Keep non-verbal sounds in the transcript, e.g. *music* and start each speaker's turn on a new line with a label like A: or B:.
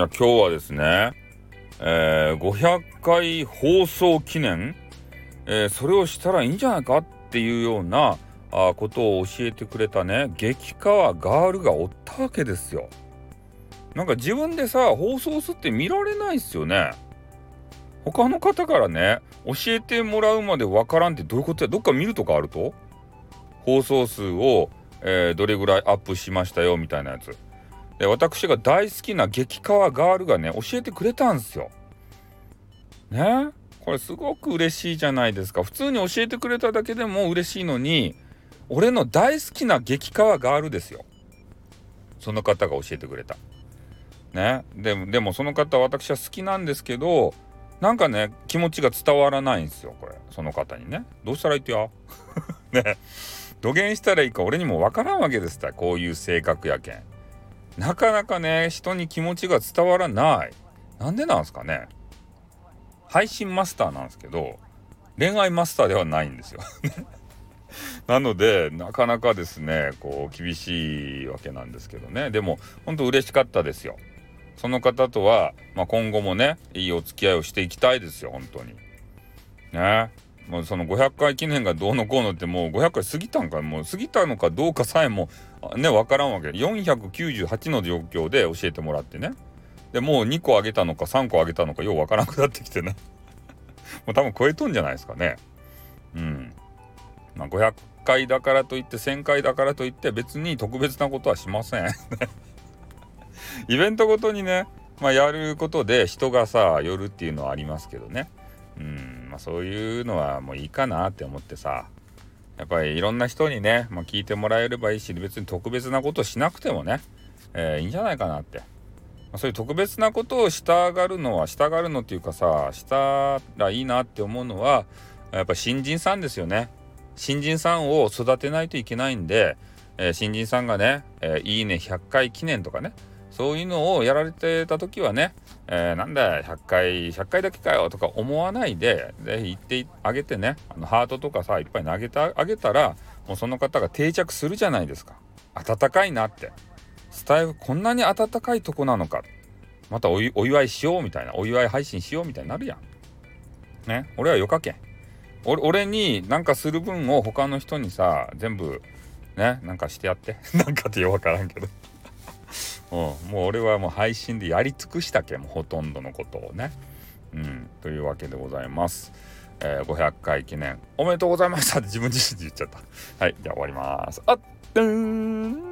A: や今日はですね、えー、500回放送記念、えー、それをしたらいいんじゃないかっていうようなあことを教えてくれたね激川ガールがおったわけですよ。なんか自分でさ放送すって見られないっすよね。他の方からね教えてもらうまでわからんってどういうことや？どっか見るとかあると？放送数を、えー、どれぐらいアップしましたよみたいなやつ。で私が大好きな激川ガールがね教えてくれたんですよ。ね？これすごく嬉しいじゃないですか。普通に教えてくれただけでも嬉しいのに俺の大好きな激川ガールですよ。その方が教えてくれた。ね？でもでもその方私は好きなんですけどなんかね気持ちが伝わらないんですよこれ。その方にね。どうしたらいいってや *laughs* ね。土下したらいいか俺にもわからんわけですたこういう性格やけん。なかなかね人に気持ちが伝わらない。なんでなんすかね。配信マスターなんですけど恋愛マスターではないんですよ。*laughs* なのでなかなかですねこう厳しいわけなんですけどね。でも本当嬉しかったですよ。その方とは、まあ、今後もねいいお付き合いをしていきたいですよ本当に。ね。もうその500回記念がどうのこうのってもう500回過ぎたんかもう過ぎたのかどうかさえもね分からんわけ。498の状況で教えてもらってね。でもう2個あげたのか3個あげたのかよう分からなくなってきてね。*laughs* もう多分超えとんじゃないですかね。うん。まあ500回だからといって1000回だからといって別に特別なことはしません。*laughs* イベントごとにねまあやることで人がさ寄るっていうのはありますけどね。うん。まあそういうのはもういいかなって思ってさ。やっぱりいろんな人にね、まあ、聞いてもらえればいいし別に特別なことしなくてもね、えー、いいんじゃないかなって、まあ、そういう特別なことをしたがるのはしたがるのっていうかさしたらいいなって思うのはやっぱ新人さんですよね。新人さんを育てないといけないんで、えー、新人さんがね、えー、いいね100回記念とかねそういうのをやられてた時はね、えー、なんだ100回100回だけかよとか思わないでぜひ言ってあげてね。あのハートとかさいっぱい投げてあげたらもうその方が定着するじゃないですか。温かいなって。スタイルこんなに温かいとこなのか。またお祝いしようみたいな。お祝い配信しようみたいになるやん。ね俺はよかけん。俺俺になんかする分を他の人にさ全部ねなんかしてやって。*laughs* なんかってよ分からんけど。うん、もう俺はもう配信でやり尽くしたけもほとんどのことをね。うん、というわけでございます。えー、500回記念おめでとうございましたって自分自身で言っちゃった。はい、じゃあ終わります。あっ、ーん